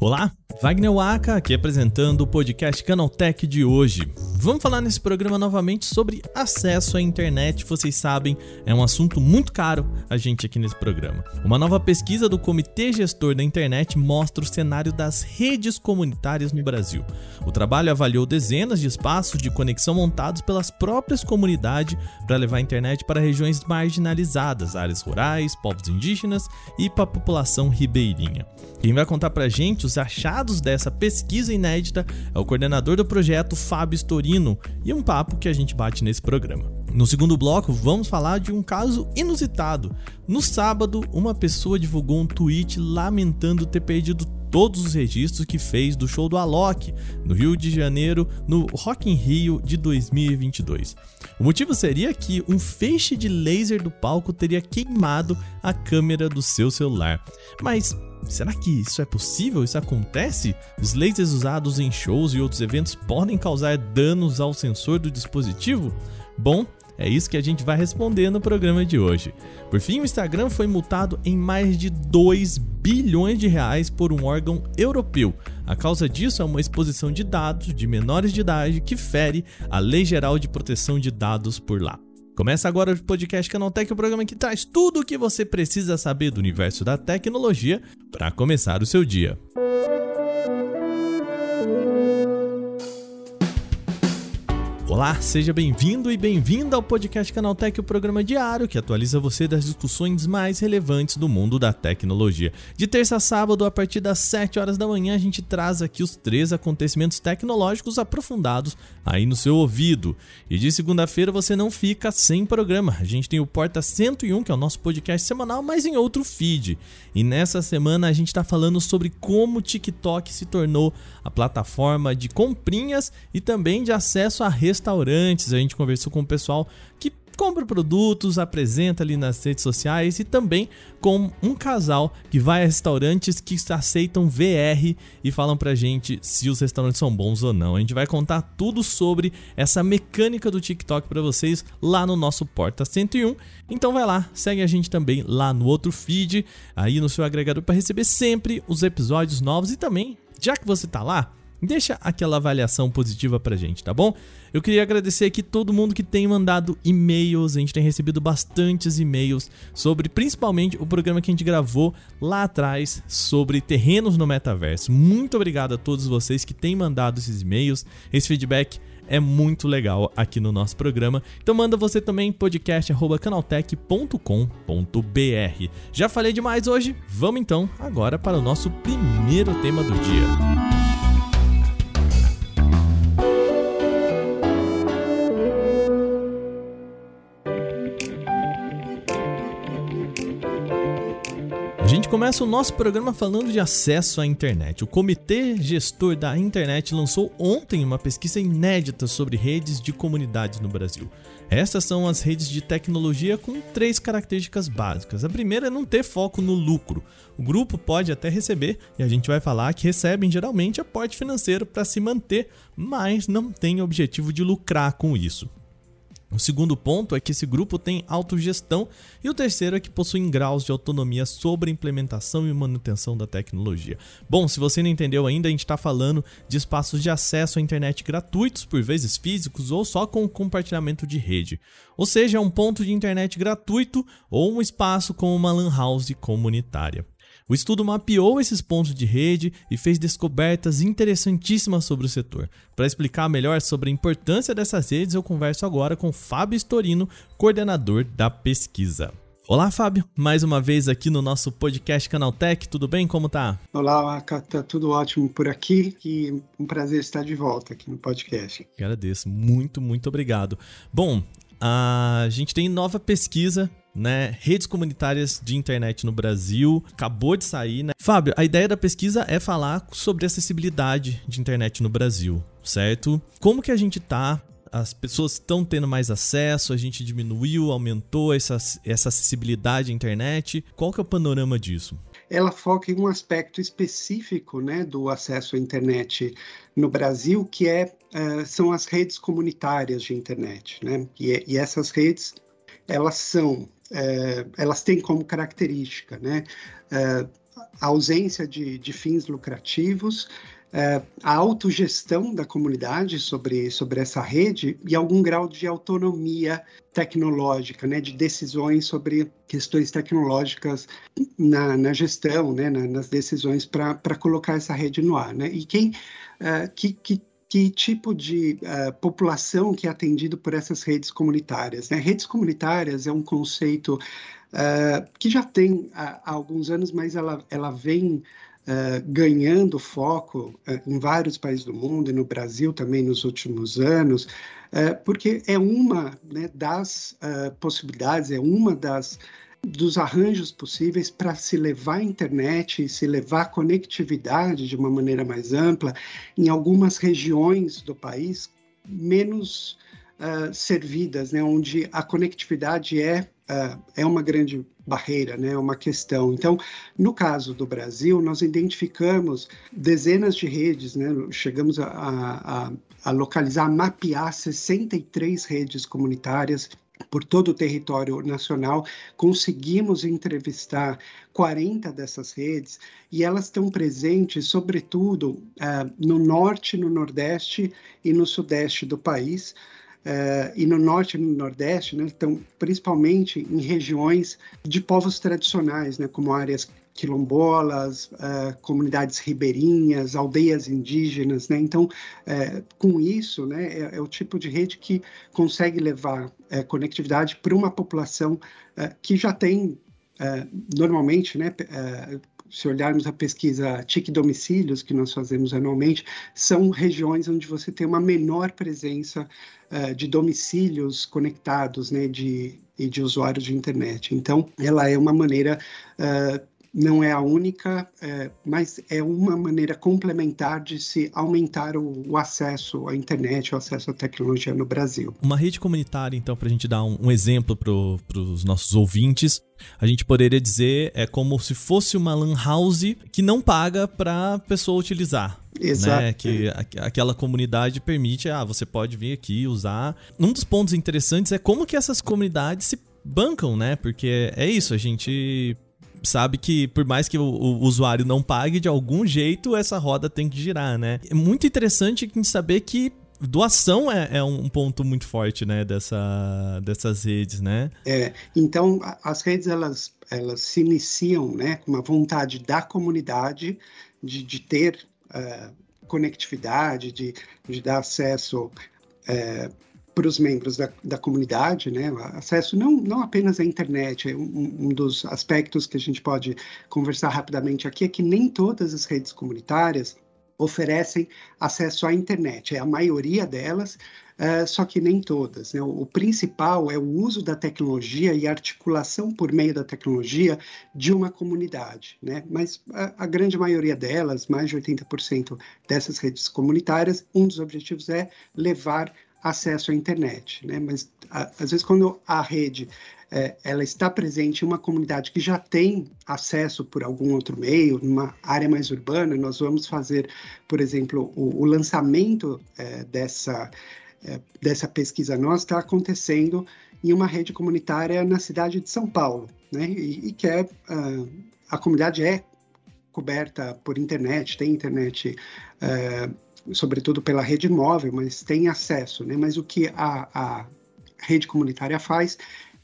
Olá, Wagner Waka aqui apresentando o podcast Canaltech de hoje. Vamos falar nesse programa novamente sobre acesso à internet. Vocês sabem, é um assunto muito caro a gente aqui nesse programa. Uma nova pesquisa do Comitê Gestor da Internet mostra o cenário das redes comunitárias no Brasil. O trabalho avaliou dezenas de espaços de conexão montados pelas próprias comunidades para levar a internet para regiões marginalizadas, áreas rurais, povos indígenas e para a população ribeirinha. Quem vai contar para a gente os achados dessa pesquisa inédita é o coordenador do projeto, Fábio E um papo que a gente bate nesse programa. No segundo bloco, vamos falar de um caso inusitado. No sábado, uma pessoa divulgou um tweet lamentando ter perdido todos os registros que fez do show do Alok no Rio de Janeiro no Rock in Rio de 2022. O motivo seria que um feixe de laser do palco teria queimado a câmera do seu celular. Mas Será que isso é possível? Isso acontece? Os lasers usados em shows e outros eventos podem causar danos ao sensor do dispositivo? Bom, é isso que a gente vai responder no programa de hoje. Por fim, o Instagram foi multado em mais de 2 bilhões de reais por um órgão europeu. A causa disso é uma exposição de dados de menores de idade que fere a Lei Geral de Proteção de Dados por lá. Começa agora o podcast Canaltech, o programa que traz tudo o que você precisa saber do universo da tecnologia para começar o seu dia. Olá, seja bem-vindo e bem-vinda ao podcast Canaltech, o programa diário que atualiza você das discussões mais relevantes do mundo da tecnologia. De terça a sábado, a partir das 7 horas da manhã, a gente traz aqui os três acontecimentos tecnológicos aprofundados aí no seu ouvido. E de segunda-feira você não fica sem programa. A gente tem o Porta 101, que é o nosso podcast semanal, mas em outro feed. E nessa semana a gente está falando sobre como o TikTok se tornou a plataforma de comprinhas e também de acesso a restaurantes restaurantes, a gente conversou com o pessoal que compra produtos, apresenta ali nas redes sociais e também com um casal que vai a restaurantes que aceitam VR e falam pra gente se os restaurantes são bons ou não. A gente vai contar tudo sobre essa mecânica do TikTok para vocês lá no nosso Porta 101. Então vai lá, segue a gente também lá no outro feed, aí no seu agregador para receber sempre os episódios novos e também, já que você tá lá, deixa aquela avaliação positiva pra gente, tá bom? Eu queria agradecer aqui todo mundo que tem mandado e-mails, a gente tem recebido bastantes e-mails sobre principalmente o programa que a gente gravou lá atrás sobre terrenos no metaverso. Muito obrigado a todos vocês que têm mandado esses e-mails, esse feedback é muito legal aqui no nosso programa. Então manda você também podcast@canaltech.com.br. Já falei demais hoje, vamos então agora para o nosso primeiro tema do dia. Começa o nosso programa falando de acesso à internet. O Comitê Gestor da Internet lançou ontem uma pesquisa inédita sobre redes de comunidades no Brasil. Essas são as redes de tecnologia com três características básicas. A primeira é não ter foco no lucro. O grupo pode até receber, e a gente vai falar que recebem geralmente aporte financeiro para se manter, mas não tem objetivo de lucrar com isso. O segundo ponto é que esse grupo tem autogestão e o terceiro é que possuem graus de autonomia sobre implementação e manutenção da tecnologia. Bom, se você não entendeu ainda, a gente está falando de espaços de acesso à internet gratuitos, por vezes físicos ou só com compartilhamento de rede. Ou seja, é um ponto de internet gratuito ou um espaço como uma LAN house comunitária. O estudo mapeou esses pontos de rede e fez descobertas interessantíssimas sobre o setor. Para explicar melhor sobre a importância dessas redes, eu converso agora com Fábio Storino, coordenador da pesquisa. Olá, Fábio, mais uma vez aqui no nosso podcast Canaltech, tudo bem? Como tá? Olá, tá tudo ótimo por aqui e um prazer estar de volta aqui no podcast. Agradeço, muito, muito obrigado. Bom, a gente tem nova pesquisa né? Redes comunitárias de internet no Brasil. Acabou de sair, né? Fábio, a ideia da pesquisa é falar sobre acessibilidade de internet no Brasil, certo? Como que a gente tá as pessoas estão tendo mais acesso, a gente diminuiu, aumentou essa, essa acessibilidade à internet. Qual que é o panorama disso? Ela foca em um aspecto específico né, do acesso à internet no Brasil, que é, uh, são as redes comunitárias de internet. Né? E, e essas redes elas são, é, elas têm como característica, né, é, a ausência de, de fins lucrativos, é, a autogestão da comunidade sobre, sobre essa rede e algum grau de autonomia tecnológica, né, de decisões sobre questões tecnológicas na, na gestão, né, na, nas decisões para colocar essa rede no ar. Né? E quem que, que que tipo de uh, população que é atendido por essas redes comunitárias. Né? Redes comunitárias é um conceito uh, que já tem há, há, alguns anos, mas ela, ela vem Uh, ganhando foco uh, em vários países do mundo e no Brasil também nos últimos anos, uh, porque é uma né, das possibilidades, é uma das dos arranjos possíveis para se levar a internet se levar a conectividade de uma maneira mais ampla em algumas regiões do país menos servidas, né, onde a conectividade é uh, é uma grande barreira, né, é uma questão. Então, no caso do Brasil, nós identificamos dezenas de redes, né, chegamos a, a, a localizar, mapear 63 redes comunitárias por todo o território nacional, conseguimos entrevistar 40 dessas redes e elas estão presentes, sobretudo, uh, no norte, no nordeste e no sudeste do país. Uh, e no norte e no nordeste, né, então, principalmente em regiões de povos tradicionais, né, como áreas quilombolas, uh, comunidades ribeirinhas, aldeias indígenas, né? Então, uh, com isso, né, é, é, o tipo de rede que consegue levar conectividade para uma população que já tem normalmente, né, se olharmos a pesquisa TIC domicílios que nós fazemos anualmente, são regiões onde você tem uma menor presença uh, de domicílios conectados, né, de, e de usuários de internet. Então, ela é uma maneira uh, não é a única, é, mas é uma maneira complementar de se aumentar o, o, acesso à internet, o acesso à tecnologia no Brasil. Uma rede comunitária, então, para a gente dar um, um exemplo para os nossos ouvintes, a gente poderia dizer é como se fosse uma lan house que não paga para a pessoa utilizar. Exato. Né? Que aquela comunidade permite, ah, você pode vir aqui usar. Um dos pontos interessantes é como que essas comunidades se bancam, né? Porque é isso, a gente sabe que por mais que o, o, usuário não pague, de algum jeito essa roda tem que girar, né? É muito interessante saber que doação é, é, um ponto muito forte, né, dessa, dessas redes, né? É, então as redes elas, elas se iniciam, né, com uma vontade da comunidade de, de ter uh, conectividade, de, de dar acesso uh, para os membros da, da comunidade, né? Acesso não, não apenas à internet. É um, um, dos aspectos que a gente pode conversar rapidamente aqui é que nem todas as redes comunitárias oferecem acesso à internet. É a maioria delas, uh, só que nem todas. Né? O, o, principal é o uso da tecnologia e a articulação por meio da tecnologia de uma comunidade. Né? Mas a, a grande maioria delas, mais de 80% dessas redes comunitárias, um dos objetivos é levar acesso à internet, né? Mas a, às vezes quando a rede é, ela está presente em uma comunidade que já tem acesso por algum outro meio, numa área mais urbana, nós vamos fazer, por exemplo, o, o lançamento é, dessa é, dessa pesquisa nossa está acontecendo em uma rede comunitária na cidade de São Paulo, né? E, e que é uh, a comunidade é coberta por internet, tem internet uh, sobretudo pela rede móvel, mas tem acesso, né? Mas o que a, a rede comunitária faz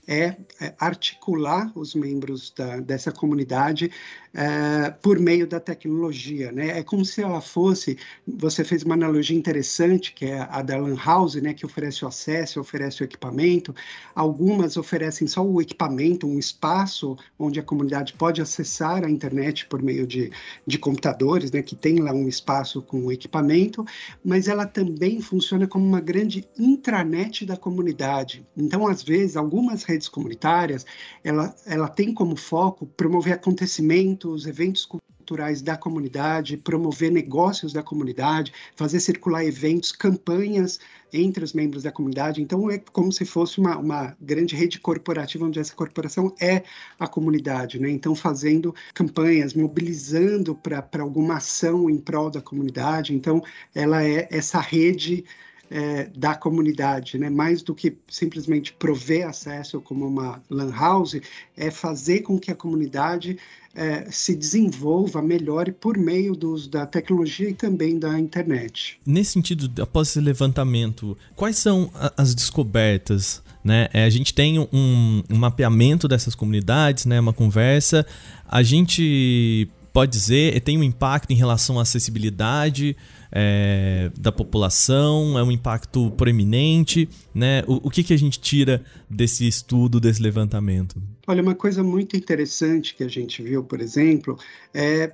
é, é articular os membros da, dessa comunidade é, por meio da tecnologia, né? É como se ela fosse, você fez uma analogia interessante, que é a da Lan House, né? Que oferece o acesso, oferece o equipamento. Algumas oferecem só o equipamento, um espaço onde a comunidade pode acessar a internet por meio de, de computadores, né? Que tem lá um espaço com o equipamento, mas ela também funciona como uma grande intranet da comunidade. Então, às vezes, algumas redes comunitárias, ela, ela tem como foco promover acontecimentos eventos, eventos culturais da comunidade, promover negócios da comunidade, fazer circular eventos, campanhas entre os membros da comunidade. Então, é como se fosse uma, uma grande rede corporativa, onde essa corporação é a comunidade, né? Então, fazendo campanhas, mobilizando para alguma ação em prol da comunidade. Então, ela é essa rede é, da comunidade, né? Mais do que simplesmente prover acesso como uma lan house, é fazer com que a comunidade é, se desenvolva, melhore por meio do uso da tecnologia e também da internet. Nesse sentido, após esse levantamento, quais são as descobertas? Né? É, a gente tem um, um mapeamento dessas comunidades, né? uma conversa. A gente pode dizer, tem um impacto em relação à acessibilidade é, da população, é um impacto proeminente, né? O, o que, que a gente tira desse estudo, desse levantamento? Olha, uma coisa muito interessante que a gente viu, por exemplo, é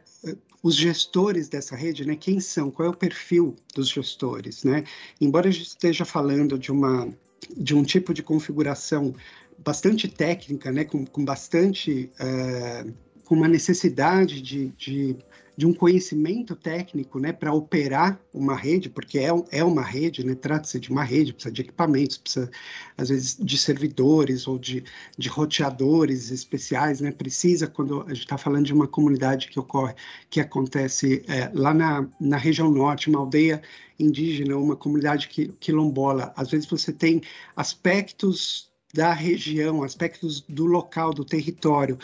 os gestores dessa rede, né? Quem são? Qual é o perfil dos gestores, né? Embora a gente esteja falando de uma de um tipo de configuração bastante técnica, né? Com, com bastante uh, com uma necessidade de, de, de um conhecimento técnico né, para operar uma rede, porque é, é uma rede, né, trata-se de uma rede, precisa de equipamentos, precisa, às vezes, de servidores ou de, de roteadores especiais, né, precisa, quando a gente está falando de uma comunidade que ocorre, que acontece é, lá na, na região norte, uma aldeia indígena, uma comunidade quilombola, às vezes você tem aspectos da região, aspectos do local, do território,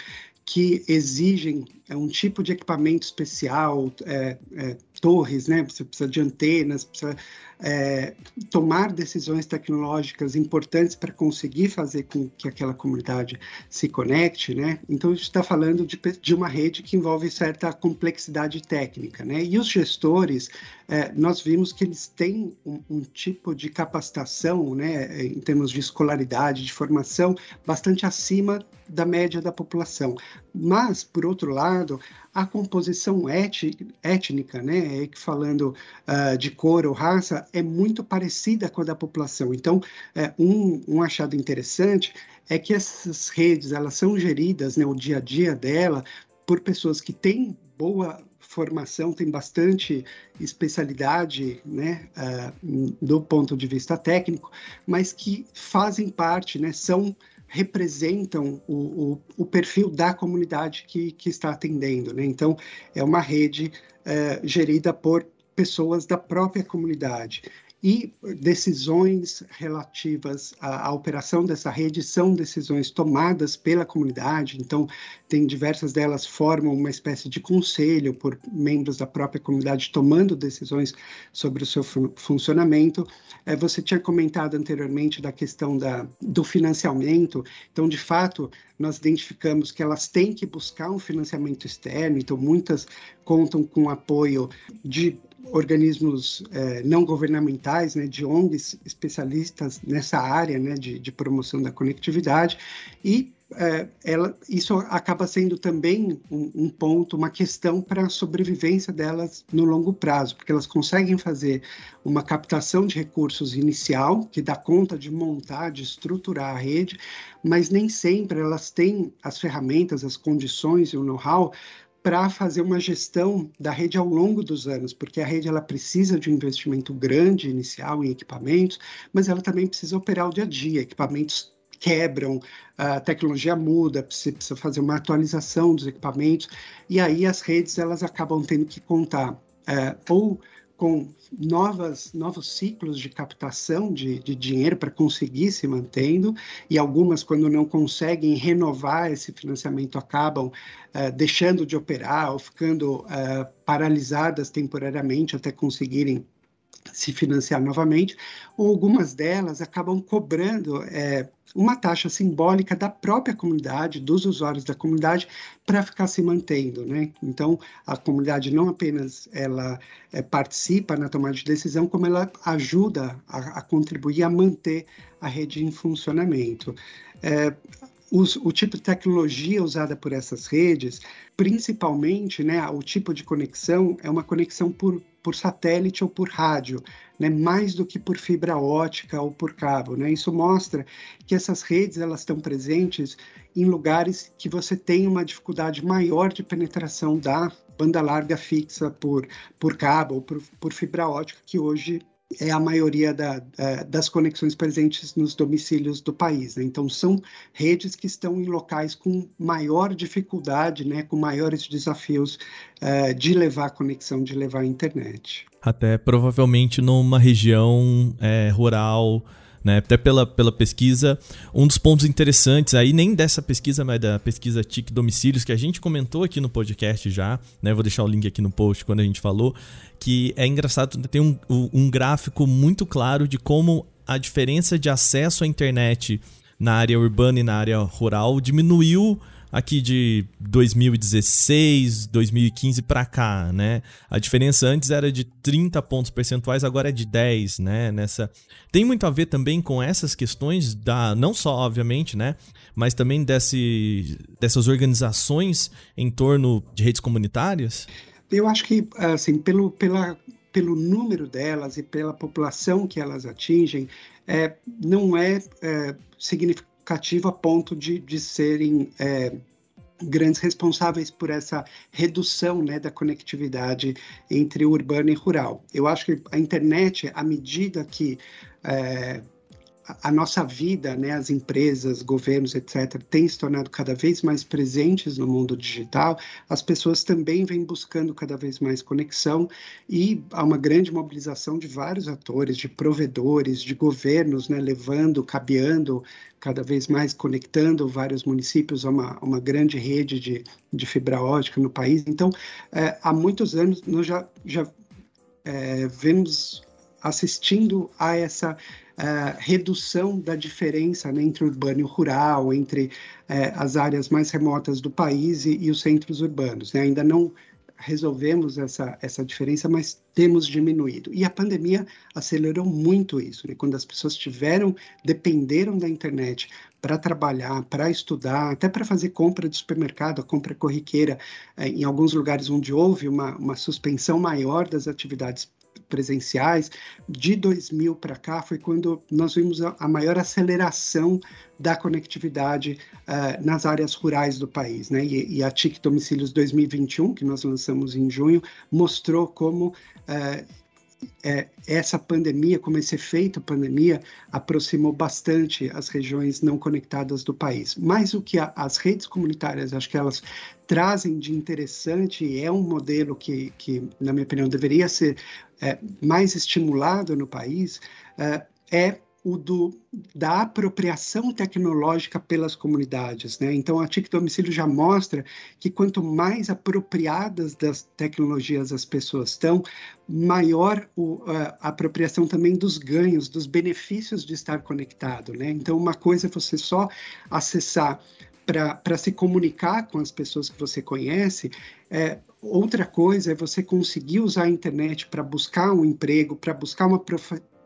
que exigem é, um tipo de equipamento especial, é, é, torres, né? Você precisa de antenas, precisa é, tomar decisões tecnológicas importantes para conseguir fazer com que aquela comunidade se conecte, né? Então a gente está falando de, de, uma rede que envolve certa complexidade técnica, né? E os gestores, é, nós vimos que eles têm um, um, tipo de capacitação, né? Em termos de escolaridade, de formação, bastante acima da média da população. Mas, por outro lado, a composição étnica, né, falando uh, de cor ou raça, é muito parecida com a da população. Então, é, um, um achado interessante é que essas redes elas são geridas, né, o dia a dia dela, por pessoas que têm boa formação, têm bastante especialidade, né, uh, do ponto de vista técnico, mas que fazem parte, né, são representam o, o, o, perfil da comunidade que, que está atendendo. Né? Então, é uma rede é, gerida por pessoas da própria comunidade e decisões relativas à, à, operação dessa rede são decisões tomadas pela comunidade, então tem diversas delas formam uma espécie de conselho por membros da própria comunidade tomando decisões sobre o seu fun funcionamento. É, você tinha comentado anteriormente da questão da, do financiamento, então de fato nós identificamos que elas têm que buscar um financiamento externo, então muitas contam com apoio de organismos é, não governamentais, né, de ONGs especialistas nessa área né, de, de promoção da conectividade, e é, ela, isso acaba sendo também um, um ponto, uma questão para a sobrevivência delas no longo prazo, porque elas conseguem fazer uma captação de recursos inicial, que dá conta de montar, de estruturar a rede, mas nem sempre elas têm as ferramentas, as condições e o know-how para fazer uma gestão da rede ao longo dos anos, porque a rede ela precisa de um investimento grande inicial em equipamentos, mas ela também precisa operar o dia a dia. Equipamentos quebram, a tecnologia muda, precisa fazer uma atualização dos equipamentos, e aí as redes elas acabam tendo que contar é, ou com novas, novos ciclos de captação de, de dinheiro para conseguir se mantendo, e algumas, quando não conseguem renovar esse financiamento, acabam uh, deixando de operar ou ficando uh, paralisadas temporariamente até conseguirem se financiar novamente, ou algumas delas acabam cobrando é, uma taxa simbólica da própria comunidade, dos usuários da comunidade, para ficar se mantendo, né? Então, a comunidade não apenas ela é, participa na tomada de decisão, como ela ajuda a, a contribuir a manter a rede em funcionamento. É, os, o tipo de tecnologia usada por essas redes, principalmente, né, o tipo de conexão é uma conexão por, por satélite ou por rádio, né, mais do que por fibra ótica ou por cabo. Né? Isso mostra que essas redes elas estão presentes em lugares que você tem uma dificuldade maior de penetração da banda larga fixa por, por cabo ou por, por fibra ótica, que hoje é a maioria da, das conexões presentes nos domicílios do país. Né? Então, são redes que estão em locais com maior dificuldade, né? com maiores desafios uh, de levar conexão, de levar a internet. Até provavelmente numa região é, rural né? Até pela, pela pesquisa, um dos pontos interessantes aí, nem dessa pesquisa, mas da pesquisa TIC Domicílios, que a gente comentou aqui no podcast já, né? Vou deixar o link aqui no post quando a gente falou, que é engraçado, tem um, um gráfico muito claro de como a diferença de acesso à internet na área urbana e na área rural diminuiu aqui de 2016, 2015 para cá, né? A diferença antes era de 30 pontos percentuais, agora é de 10, né? Nessa tem muito a ver também com essas questões da não só obviamente, né, mas também desse, dessas organizações em torno de redes comunitárias. Eu acho que assim, pelo pela pelo número delas e pela população que elas atingem, é, não é, é significativo significativo a ponto de, de serem é, grandes responsáveis por essa redução né, da conectividade entre urbano e rural. Eu acho que a internet, à medida que é, a nossa vida, né, as empresas, governos, etc., têm se tornado cada vez mais presentes no mundo digital, as pessoas também vêm buscando cada vez mais conexão e há uma grande mobilização de vários atores, de provedores, de governos, né, levando, cabeando cada vez mais, conectando vários municípios a uma, uma grande rede de, de fibra ótica no país. Então, é, há muitos anos nós já, já é, vemos assistindo a essa uh, redução da diferença né, entre urbano e rural, entre uh, as áreas mais remotas do país e, e os centros urbanos. Né? Ainda não resolvemos essa, essa diferença, mas temos diminuído. E a pandemia acelerou muito isso, né? quando as pessoas tiveram, dependeram da internet para trabalhar, para estudar, até para fazer compra de supermercado, a compra corriqueira, eh, em alguns lugares onde houve uma, uma suspensão maior das atividades presenciais. De 2000 para cá foi quando nós vimos a, maior aceleração da conectividade uh, nas áreas rurais do país. Né? E, e, a TIC Domicílios 2021, que nós lançamos em junho, mostrou como uh, é, essa pandemia, como esse efeito pandemia, aproximou bastante as regiões não conectadas do país. Mas o que a, as redes comunitárias, acho que elas trazem de interessante, é um modelo que, que na minha opinião, deveria ser é, mais estimulado no país, é, é o do, da apropriação tecnológica pelas comunidades. Né? Então, a TIC Domicílio já mostra que quanto mais apropriadas das tecnologias as pessoas estão, maior o, a, apropriação também dos ganhos, dos benefícios de estar conectado. Né? Então, uma coisa é você só acessar para se comunicar com as pessoas que você conhece, é, outra coisa é você conseguir usar a internet para buscar um emprego, para buscar uma,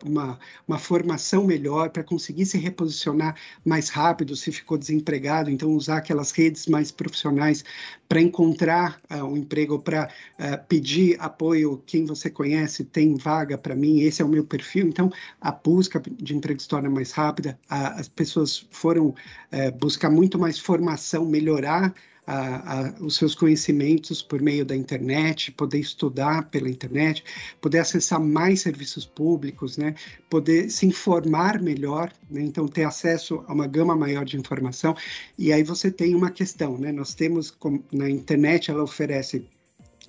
uma, uma formação melhor para conseguir se reposicionar mais rápido se ficou desempregado, então usar aquelas redes mais profissionais para encontrar uh, um emprego, para uh, pedir apoio, quem você conhece? Tem vaga para mim, esse é o meu perfil, então a busca de emprego se torna mais rápida, uh, as pessoas foram eh, buscar muito mais formação, melhorar a, a, os seus conhecimentos por meio da internet, poder estudar pela internet, poder acessar mais serviços públicos, né? poder se informar melhor, né? então ter acesso a uma gama maior de informação. E aí você tem uma questão, né? nós temos na internet, ela oferece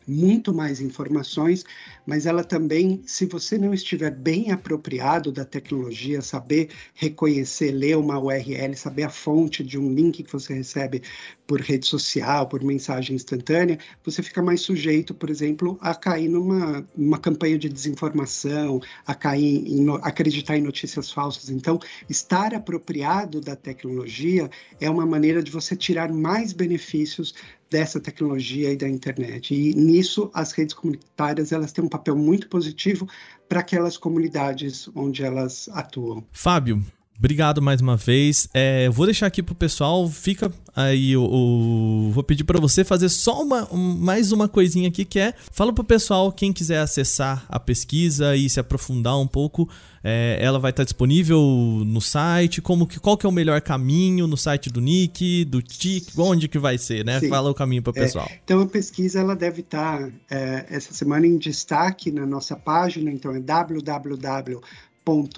muito mais informações, mas ela também, se você não estiver bem apropriado da tecnologia, saber reconhecer, ler uma URL, saber a fonte de um link que você recebe por rede social, por mensagem instantânea, você fica mais sujeito, por exemplo, a cair numa, numa campanha de desinformação, a cair em, acreditar em notícias falsas. Então, estar apropriado da tecnologia é uma maneira de você tirar mais benefícios dessa tecnologia e da internet. E nisso as redes comunitárias elas têm um papel muito positivo para aquelas comunidades onde elas atuam. Fábio, Obrigado mais uma vez. É, eu vou deixar aqui pro pessoal, fica aí o, o vou pedir para você fazer só uma um, mais uma coisinha aqui que é fala pro pessoal quem quiser acessar a pesquisa e se aprofundar um pouco, é, ela vai estar disponível no site. Como que qual que é o melhor caminho no site do Nick, do TIC, onde que vai ser, né? Sim. Fala o caminho para o é, pessoal. É, então a pesquisa ela deve estar é, essa semana em destaque na nossa página. Então é www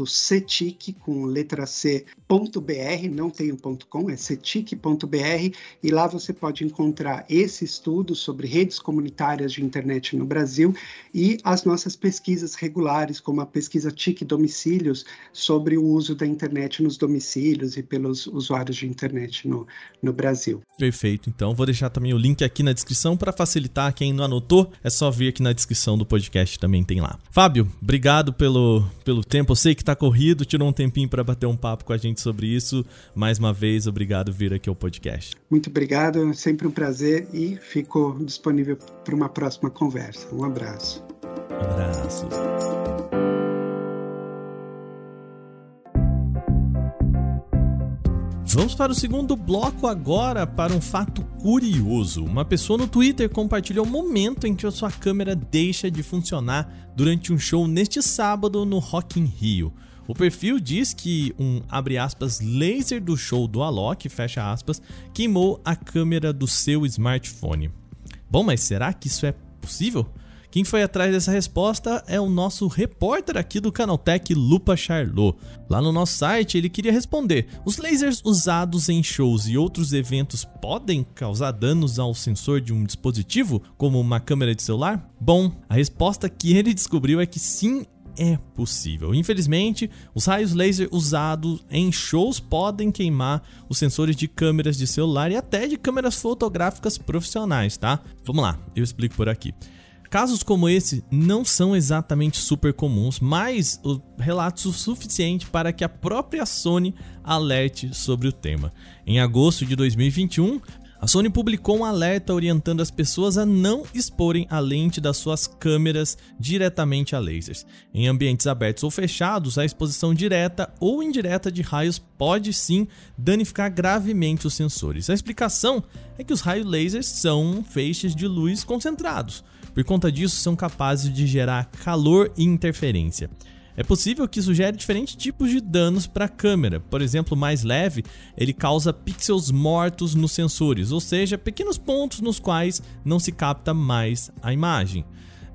cetic com letra C .br, não tem o ponto .com, é cetic.br, e lá você pode encontrar esse estudo sobre redes comunitárias de internet no Brasil e as nossas pesquisas regulares, como a pesquisa TIC Domicílios, sobre o uso da internet nos domicílios e pelos usuários de internet no, no Brasil. Perfeito, então vou deixar também o link aqui na descrição para facilitar quem não anotou, é só vir aqui na descrição do podcast também tem lá. Fábio, obrigado pelo, pelo tempo, sei que está corrido, tirou um tempinho para bater um papo com a gente sobre isso. Mais uma vez, obrigado por vir aqui ao podcast. Muito obrigado, sempre um prazer e fico disponível para uma próxima conversa. Um abraço. Abraços. Vamos para o segundo bloco agora para um fato curioso. Uma pessoa no Twitter compartilhou o momento em que a sua câmera deixa de funcionar durante um show neste sábado no Rock in Rio. O perfil diz que um, aspas, laser do show do Alok, aspas, queimou a câmera do seu smartphone. Bom, mas será que isso é possível? Quem foi atrás dessa resposta é o nosso repórter aqui do Canaltech, Lupa Charlot. Lá no nosso site ele queria responder: os lasers usados em shows e outros eventos podem causar danos ao sensor de um dispositivo, como uma câmera de celular? Bom, a resposta que ele descobriu é que sim é possível. Infelizmente, os raios laser usados em shows podem queimar os sensores de câmeras de celular e até de câmeras fotográficas profissionais, tá? Vamos lá, eu explico por aqui. Casos como esse não são exatamente super comuns, mas relatos o suficiente para que a própria Sony alerte sobre o tema. Em agosto de 2021, a Sony publicou um alerta orientando as pessoas a não exporem a lente das suas câmeras diretamente a lasers. Em ambientes abertos ou fechados, a exposição direta ou indireta de raios pode sim danificar gravemente os sensores. A explicação é que os raios lasers são feixes de luz concentrados. Por conta disso, são capazes de gerar calor e interferência. É possível que isso gere diferentes tipos de danos para a câmera. Por exemplo, mais leve, ele causa pixels mortos nos sensores, ou seja, pequenos pontos nos quais não se capta mais a imagem.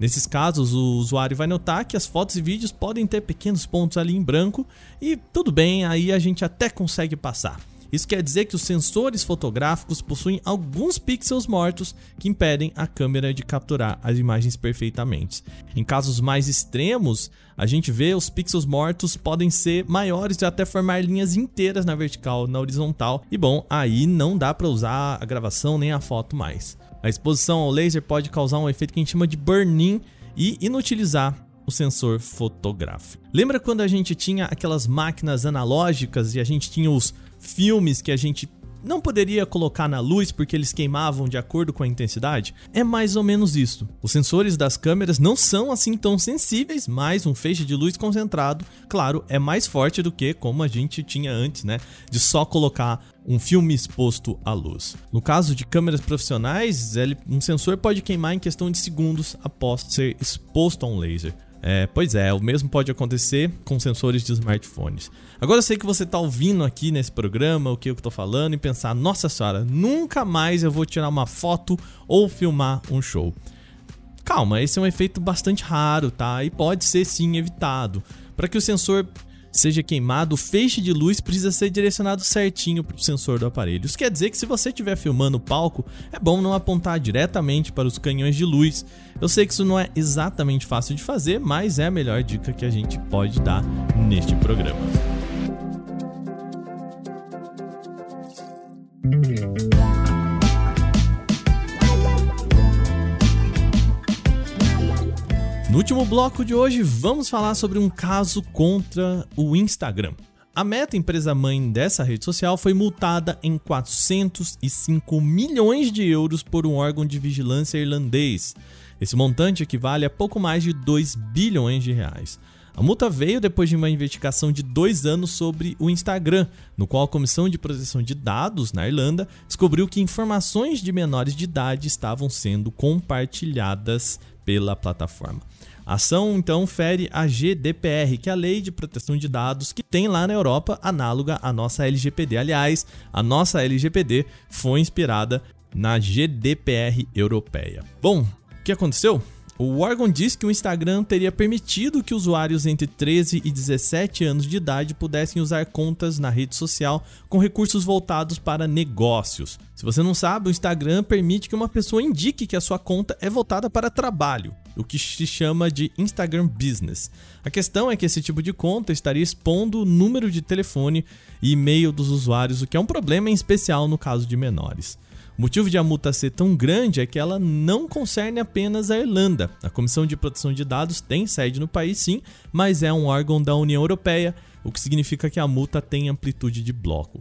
Nesses casos, o usuário vai notar que as fotos e vídeos podem ter pequenos pontos ali em branco e tudo bem, aí a gente até consegue passar. Isso quer dizer que os sensores fotográficos possuem alguns pixels mortos que impedem a câmera de capturar as imagens perfeitamente. Em casos mais extremos, a gente vê os pixels mortos podem ser maiores e até formar linhas inteiras na vertical, na horizontal. E bom, aí não dá para usar a gravação nem a foto mais. A exposição ao laser pode causar um efeito que a gente chama de burn-in e inutilizar o sensor fotográfico. Lembra quando a gente tinha aquelas máquinas analógicas e a gente tinha os filmes que a gente não poderia colocar na luz porque eles queimavam de acordo com a intensidade? É mais ou menos isso. Os sensores das câmeras não são assim tão sensíveis, mas um feixe de luz concentrado, claro, é mais forte do que como a gente tinha antes, né? De só colocar um filme exposto à luz. No caso de câmeras profissionais, um sensor pode queimar em questão de segundos após ser exposto a um laser. É, pois é, o mesmo pode acontecer com sensores de smartphones. Agora eu sei que você está ouvindo aqui nesse programa o que eu estou falando e pensar: nossa senhora, nunca mais eu vou tirar uma foto ou filmar um show. Calma, esse é um efeito bastante raro, tá? E pode ser sim evitado. Para que o sensor seja queimado, o feixe de luz precisa ser direcionado certinho para o sensor do aparelho. Isso quer dizer que se você estiver filmando o palco, é bom não apontar diretamente para os canhões de luz. Eu sei que isso não é exatamente fácil de fazer, mas é a melhor dica que a gente pode dar neste programa. No último bloco de hoje, vamos falar sobre um caso contra o Instagram. A Meta, empresa mãe dessa rede social, foi multada em 405 milhões de euros por um órgão de vigilância irlandês. Esse montante equivale a pouco mais de 2 bilhões de reais. A multa veio depois de uma investigação de dois anos sobre o Instagram, no qual a Comissão de Proteção de Dados na Irlanda descobriu que informações de menores de idade estavam sendo compartilhadas pela plataforma. A ação então fere a GDPR, que é a Lei de Proteção de Dados que tem lá na Europa, análoga à nossa LGPD. Aliás, a nossa LGPD foi inspirada na GDPR europeia. Bom, o que aconteceu? O órgão diz que o Instagram teria permitido que usuários entre 13 e 17 anos de idade pudessem usar contas na rede social com recursos voltados para negócios. Se você não sabe, o Instagram permite que uma pessoa indique que a sua conta é voltada para trabalho, o que se chama de Instagram Business. A questão é que esse tipo de conta estaria expondo o número de telefone e e-mail dos usuários, o que é um problema em especial no caso de menores. O motivo de a multa ser tão grande é que ela não concerne apenas a Irlanda. A Comissão de Proteção de Dados tem sede no país, sim, mas é um órgão da União Europeia, o que significa que a multa tem amplitude de bloco.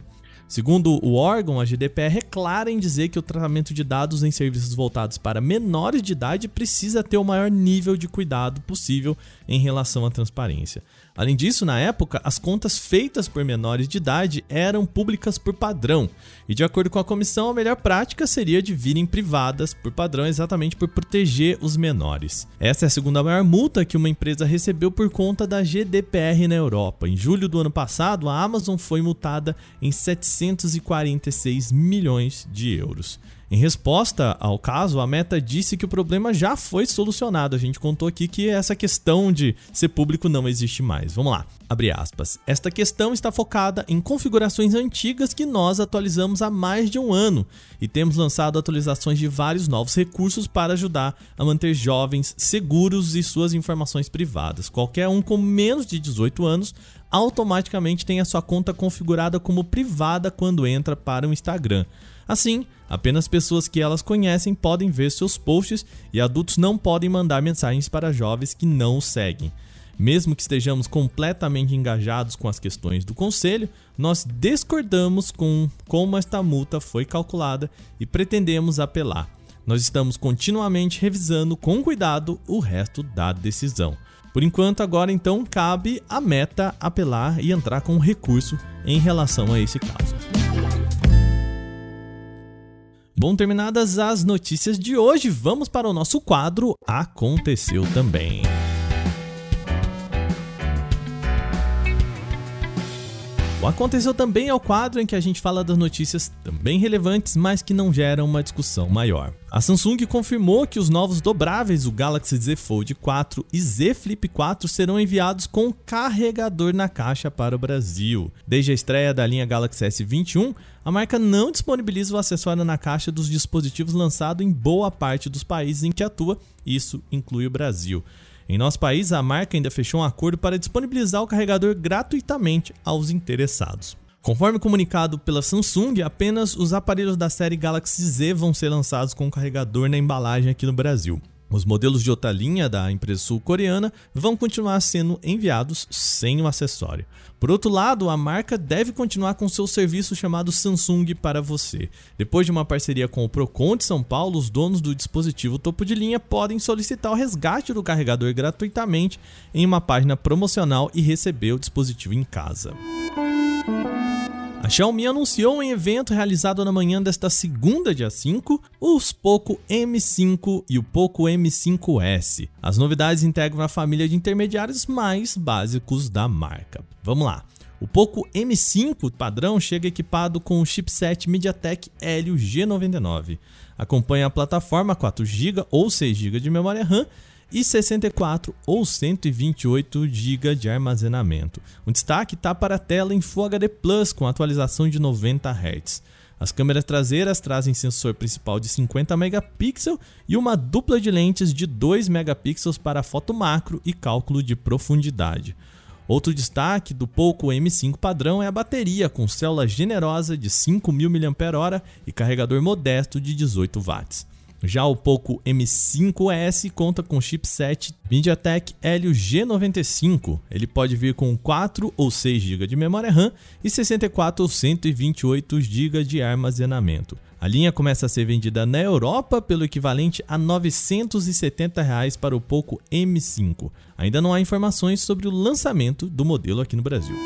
Segundo o órgão, a GDPR é clara em dizer que o tratamento de dados em serviços voltados para menores de idade precisa ter o maior nível de cuidado possível em relação à transparência. Além disso, na época, as contas feitas por menores de idade eram públicas por padrão, e de acordo com a comissão, a melhor prática seria de virem privadas por padrão exatamente por proteger os menores. Essa é a segunda maior multa que uma empresa recebeu por conta da GDPR na Europa. Em julho do ano passado, a Amazon foi multada em 746 milhões de euros. Em resposta ao caso, a Meta disse que o problema já foi solucionado. A gente contou aqui que essa questão de ser público não existe mais. Vamos lá. Abre aspas. Esta questão está focada em configurações antigas que nós atualizamos há mais de um ano e temos lançado atualizações de vários novos recursos para ajudar a manter jovens seguros e suas informações privadas. Qualquer um com menos de 18 anos automaticamente tem a sua conta configurada como privada quando entra para o Instagram. Assim, apenas pessoas que elas conhecem podem ver seus posts e adultos não podem mandar mensagens para jovens que não os seguem. Mesmo que estejamos completamente engajados com as questões do conselho, nós discordamos com como esta multa foi calculada e pretendemos apelar. Nós estamos continuamente revisando com cuidado o resto da decisão. Por enquanto, agora então cabe a meta apelar e entrar com recurso em relação a esse caso. Bom, terminadas as notícias de hoje, vamos para o nosso quadro Aconteceu Também. Aconteceu Também é o quadro em que a gente fala das notícias também relevantes, mas que não geram uma discussão maior. A Samsung confirmou que os novos dobráveis, o Galaxy Z Fold 4 e Z Flip 4, serão enviados com carregador na caixa para o Brasil. Desde a estreia da linha Galaxy S21, a marca não disponibiliza o acessório na caixa dos dispositivos lançado em boa parte dos países em que atua, isso inclui o Brasil. Em nosso país, a marca ainda fechou um acordo para disponibilizar o carregador gratuitamente aos interessados. Conforme comunicado pela Samsung, apenas os aparelhos da série Galaxy Z vão ser lançados com carregador na embalagem aqui no Brasil. Os modelos de outra linha da empresa sul-coreana vão continuar sendo enviados sem o acessório. Por outro lado, a marca deve continuar com seu serviço chamado Samsung para você. Depois de uma parceria com o Procon de São Paulo, os donos do dispositivo topo de linha podem solicitar o resgate do carregador gratuitamente em uma página promocional e receber o dispositivo em casa. A Xiaomi anunciou em evento realizado na manhã desta segunda, dia 5, os Poco M5 e o Poco M5S. As novidades integram a família de intermediários mais básicos da marca. Vamos lá. O Poco M5 padrão chega equipado com o chipset MediaTek Helio G99. Acompanha a plataforma 4GB ou 6GB de memória RAM e 64 ou 128 GB de armazenamento. O destaque está para a tela em Full HD Plus com atualização de 90 Hz. As câmeras traseiras trazem sensor principal de 50 megapixels e uma dupla de lentes de 2 megapixels para foto macro e cálculo de profundidade. Outro destaque do Poco M5 padrão é a bateria com célula generosa de 5.000 mAh e carregador modesto de 18 watts. Já o Poco M5S conta com chipset MediaTek Helio G95. Ele pode vir com 4 ou 6 GB de memória RAM e 64 ou 128 GB de armazenamento. A linha começa a ser vendida na Europa pelo equivalente a 970 reais para o Poco M5. Ainda não há informações sobre o lançamento do modelo aqui no Brasil.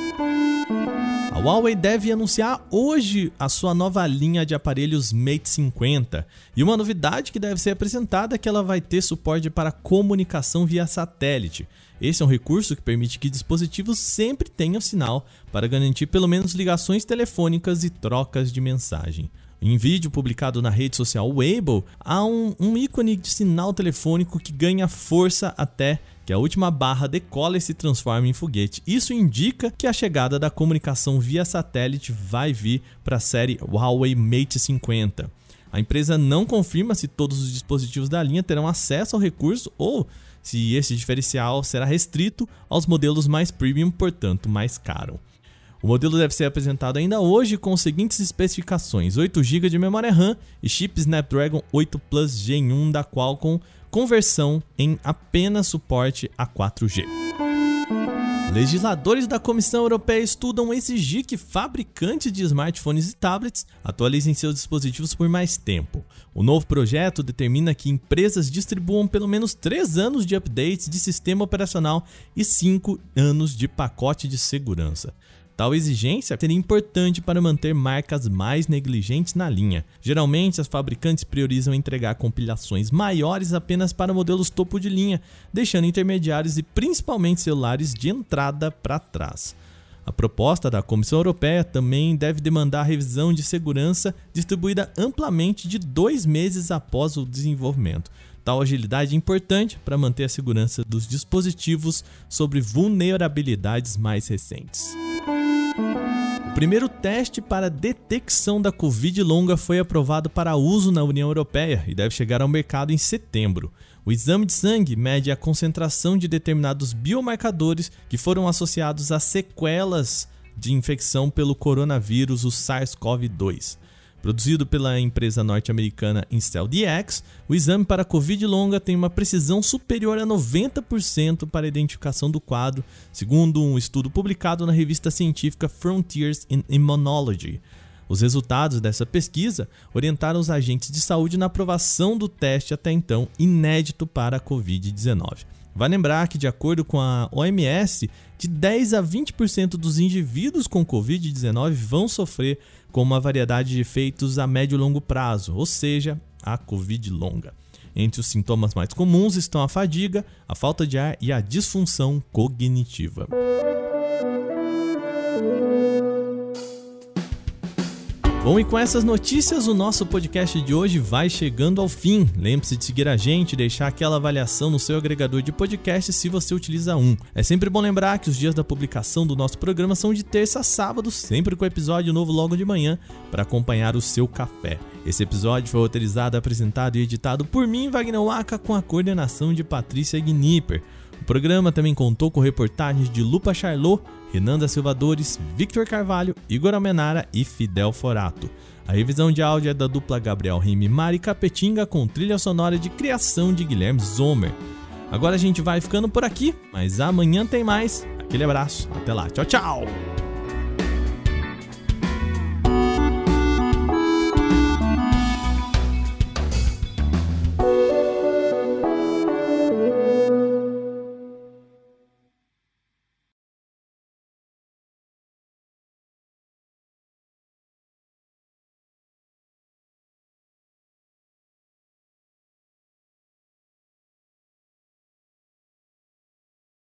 A Huawei deve anunciar hoje a sua nova linha de aparelhos Mate 50. E uma novidade que deve ser apresentada é que ela vai ter suporte para comunicação via satélite. Esse é um recurso que permite que dispositivos sempre tenham sinal para garantir pelo menos ligações telefônicas e trocas de mensagem. Em vídeo publicado na rede social Weibo, há um, um ícone de sinal telefônico que ganha força até que a última barra decola e se transforma em foguete. Isso indica que a chegada da comunicação via satélite vai vir para a série Huawei Mate 50. A empresa não confirma se todos os dispositivos da linha terão acesso ao recurso ou se esse diferencial será restrito aos modelos mais premium, portanto mais caro. O modelo deve ser apresentado ainda hoje com as seguintes especificações: 8 GB de memória RAM e chip Snapdragon 8 Plus Gen 1 da Qualcomm conversão em apenas suporte a 4G. Legisladores da Comissão Europeia estudam exigir que fabricantes de smartphones e tablets atualizem seus dispositivos por mais tempo. O novo projeto determina que empresas distribuam pelo menos 3 anos de updates de sistema operacional e 5 anos de pacote de segurança. Tal exigência seria importante para manter marcas mais negligentes na linha. Geralmente, as fabricantes priorizam entregar compilações maiores apenas para modelos topo de linha, deixando intermediários e principalmente celulares de entrada para trás. A proposta da Comissão Europeia também deve demandar revisão de segurança distribuída amplamente de dois meses após o desenvolvimento. Tal agilidade é importante para manter a segurança dos dispositivos sobre vulnerabilidades mais recentes. O primeiro teste para detecção da Covid longa foi aprovado para uso na União Europeia e deve chegar ao mercado em setembro. O exame de sangue mede a concentração de determinados biomarcadores que foram associados a sequelas de infecção pelo coronavírus, o SARS-CoV-2. Produzido pela empresa norte-americana IncelDx, o exame para Covid longa tem uma precisão superior a 90% para a identificação do quadro, segundo um estudo publicado na revista científica Frontiers in Immunology. Os resultados dessa pesquisa orientaram os agentes de saúde na aprovação do teste até então inédito para a Covid-19. Vai lembrar que, de acordo com a OMS, de 10 a 20% dos indivíduos com Covid-19 vão sofrer com uma variedade de efeitos a médio e longo prazo, ou seja, a Covid longa. Entre os sintomas mais comuns estão a fadiga, a falta de ar e a disfunção cognitiva. Bom, e com essas notícias, o nosso podcast de hoje vai chegando ao fim. Lembre-se de seguir a gente deixar aquela avaliação no seu agregador de podcast se você utiliza um. É sempre bom lembrar que os dias da publicação do nosso programa são de terça a sábado, sempre com episódio novo logo de manhã, para acompanhar o seu café. Esse episódio foi roteirizado, apresentado e editado por mim, Wagner Waka, com a coordenação de Patrícia Gnipper. Programa também contou com reportagens de Lupa Charlot, Renan da Silvadores, Victor Carvalho, Igor Amenara e Fidel Forato. A revisão de áudio é da dupla Gabriel Rime Mari Capetinga com trilha sonora de criação de Guilherme Zomer. Agora a gente vai ficando por aqui, mas amanhã tem mais. Aquele abraço, até lá, tchau, tchau!